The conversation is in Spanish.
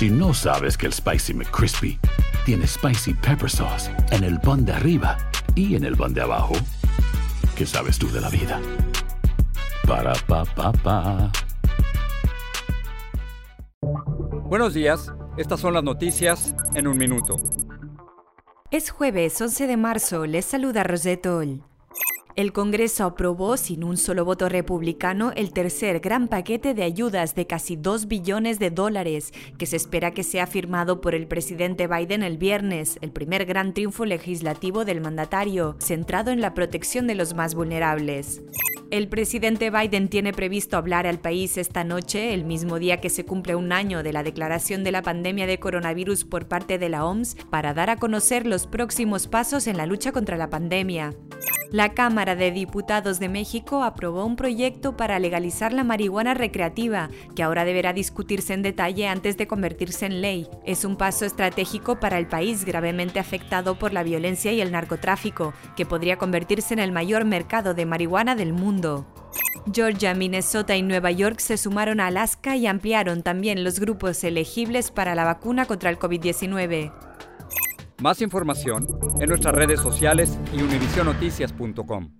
Si no sabes que el Spicy McCrispy tiene Spicy Pepper Sauce en el pan de arriba y en el pan de abajo, ¿qué sabes tú de la vida? Para, pa, pa, pa. Buenos días, estas son las noticias en un minuto. Es jueves 11 de marzo, les saluda Rosetto. El Congreso aprobó sin un solo voto republicano el tercer gran paquete de ayudas de casi 2 billones de dólares que se espera que sea firmado por el presidente Biden el viernes, el primer gran triunfo legislativo del mandatario, centrado en la protección de los más vulnerables. El presidente Biden tiene previsto hablar al país esta noche, el mismo día que se cumple un año de la declaración de la pandemia de coronavirus por parte de la OMS, para dar a conocer los próximos pasos en la lucha contra la pandemia. La Cámara de Diputados de México aprobó un proyecto para legalizar la marihuana recreativa, que ahora deberá discutirse en detalle antes de convertirse en ley. Es un paso estratégico para el país gravemente afectado por la violencia y el narcotráfico, que podría convertirse en el mayor mercado de marihuana del mundo. Georgia, Minnesota y Nueva York se sumaron a Alaska y ampliaron también los grupos elegibles para la vacuna contra el COVID-19. Más información en nuestras redes sociales y univisionoticias.com.